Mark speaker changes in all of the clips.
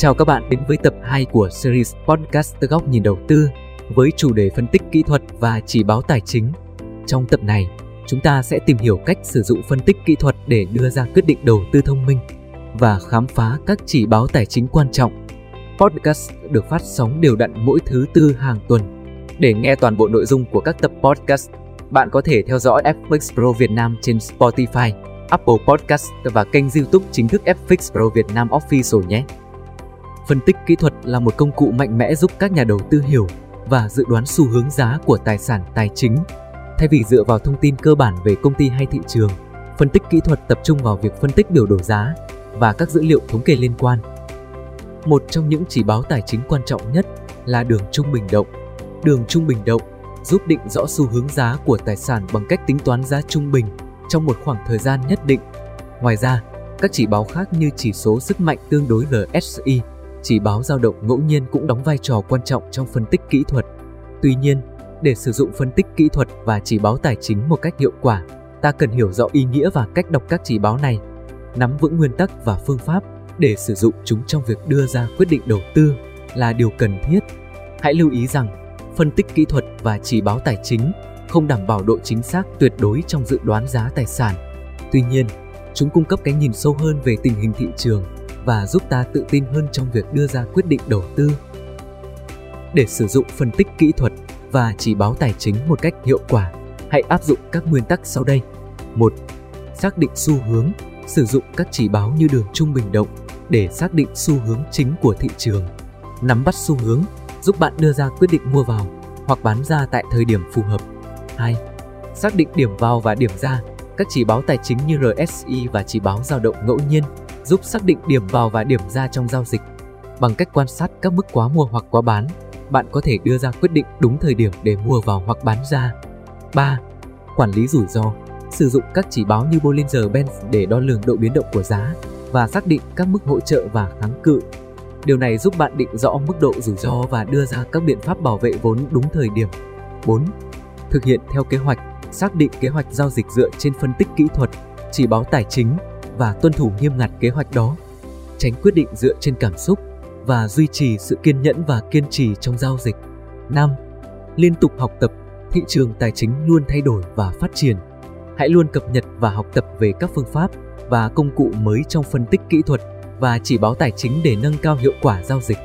Speaker 1: Chào các bạn đến với tập 2 của series podcast từ góc nhìn đầu tư với chủ đề phân tích kỹ thuật và chỉ báo tài chính. Trong tập này, chúng ta sẽ tìm hiểu cách sử dụng phân tích kỹ thuật để đưa ra quyết định đầu tư thông minh và khám phá các chỉ báo tài chính quan trọng. Podcast được phát sóng đều đặn mỗi thứ tư hàng tuần. Để nghe toàn bộ nội dung của các tập podcast, bạn có thể theo dõi FX Pro Việt Nam trên Spotify, Apple Podcast và kênh YouTube chính thức FX Pro Việt Nam Official nhé. Phân tích kỹ thuật là một công cụ mạnh mẽ giúp các nhà đầu tư hiểu và dự đoán xu hướng giá của tài sản tài chính. Thay vì dựa vào thông tin cơ bản về công ty hay thị trường, phân tích kỹ thuật tập trung vào việc phân tích biểu đồ giá và các dữ liệu thống kê liên quan. Một trong những chỉ báo tài chính quan trọng nhất là đường trung bình động. Đường trung bình động giúp định rõ xu hướng giá của tài sản bằng cách tính toán giá trung bình trong một khoảng thời gian nhất định. Ngoài ra, các chỉ báo khác như chỉ số sức mạnh tương đối RSI chỉ báo dao động ngẫu nhiên cũng đóng vai trò quan trọng trong phân tích kỹ thuật. Tuy nhiên, để sử dụng phân tích kỹ thuật và chỉ báo tài chính một cách hiệu quả, ta cần hiểu rõ ý nghĩa và cách đọc các chỉ báo này, nắm vững nguyên tắc và phương pháp để sử dụng chúng trong việc đưa ra quyết định đầu tư là điều cần thiết. Hãy lưu ý rằng, phân tích kỹ thuật và chỉ báo tài chính không đảm bảo độ chính xác tuyệt đối trong dự đoán giá tài sản. Tuy nhiên, chúng cung cấp cái nhìn sâu hơn về tình hình thị trường và giúp ta tự tin hơn trong việc đưa ra quyết định đầu tư. Để sử dụng phân tích kỹ thuật và chỉ báo tài chính một cách hiệu quả, hãy áp dụng các nguyên tắc sau đây. 1. Xác định xu hướng, sử dụng các chỉ báo như đường trung bình động để xác định xu hướng chính của thị trường. Nắm bắt xu hướng giúp bạn đưa ra quyết định mua vào hoặc bán ra tại thời điểm phù hợp. 2. Xác định điểm vào và điểm ra, các chỉ báo tài chính như RSI và chỉ báo dao động ngẫu nhiên giúp xác định điểm vào và điểm ra trong giao dịch. Bằng cách quan sát các mức quá mua hoặc quá bán, bạn có thể đưa ra quyết định đúng thời điểm để mua vào hoặc bán ra. 3. Quản lý rủi ro Sử dụng các chỉ báo như Bollinger Bands để đo lường độ biến động của giá và xác định các mức hỗ trợ và kháng cự. Điều này giúp bạn định rõ mức độ rủi ro và đưa ra các biện pháp bảo vệ vốn đúng thời điểm. 4. Thực hiện theo kế hoạch, xác định kế hoạch giao dịch dựa trên phân tích kỹ thuật, chỉ báo tài chính và tuân thủ nghiêm ngặt kế hoạch đó, tránh quyết định dựa trên cảm xúc và duy trì sự kiên nhẫn và kiên trì trong giao dịch. 5. Liên tục học tập, thị trường tài chính luôn thay đổi và phát triển. Hãy luôn cập nhật và học tập về các phương pháp và công cụ mới trong phân tích kỹ thuật và chỉ báo tài chính để nâng cao hiệu quả giao dịch.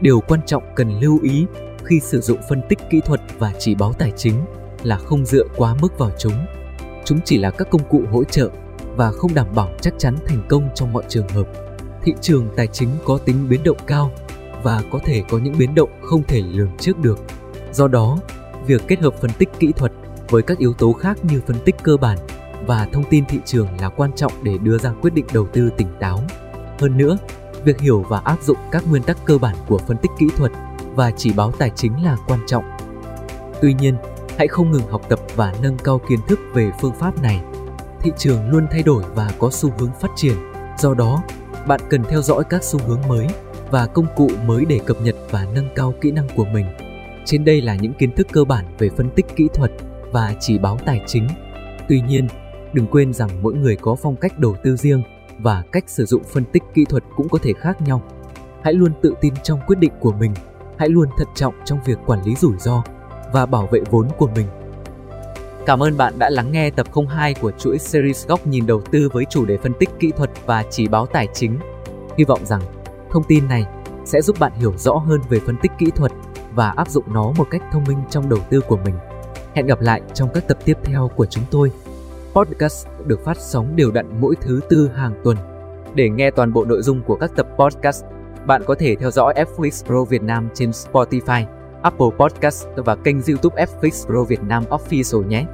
Speaker 1: Điều quan trọng cần lưu ý khi sử dụng phân tích kỹ thuật và chỉ báo tài chính là không dựa quá mức vào chúng. Chúng chỉ là các công cụ hỗ trợ và không đảm bảo chắc chắn thành công trong mọi trường hợp. Thị trường tài chính có tính biến động cao và có thể có những biến động không thể lường trước được. Do đó, việc kết hợp phân tích kỹ thuật với các yếu tố khác như phân tích cơ bản và thông tin thị trường là quan trọng để đưa ra quyết định đầu tư tỉnh táo. Hơn nữa, việc hiểu và áp dụng các nguyên tắc cơ bản của phân tích kỹ thuật và chỉ báo tài chính là quan trọng. Tuy nhiên, hãy không ngừng học tập và nâng cao kiến thức về phương pháp này thị trường luôn thay đổi và có xu hướng phát triển. Do đó, bạn cần theo dõi các xu hướng mới và công cụ mới để cập nhật và nâng cao kỹ năng của mình. Trên đây là những kiến thức cơ bản về phân tích kỹ thuật và chỉ báo tài chính. Tuy nhiên, đừng quên rằng mỗi người có phong cách đầu tư riêng và cách sử dụng phân tích kỹ thuật cũng có thể khác nhau. Hãy luôn tự tin trong quyết định của mình, hãy luôn thận trọng trong việc quản lý rủi ro và bảo vệ vốn của mình Cảm ơn bạn đã lắng nghe tập 02 của chuỗi series góc nhìn đầu tư với chủ đề phân tích kỹ thuật và chỉ báo tài chính. Hy vọng rằng thông tin này sẽ giúp bạn hiểu rõ hơn về phân tích kỹ thuật và áp dụng nó một cách thông minh trong đầu tư của mình. Hẹn gặp lại trong các tập tiếp theo của chúng tôi. Podcast được phát sóng đều đặn mỗi thứ tư hàng tuần. Để nghe toàn bộ nội dung của các tập podcast, bạn có thể theo dõi FX Pro Việt Nam trên Spotify, Apple Podcast và kênh YouTube FX Pro Việt Nam Official nhé.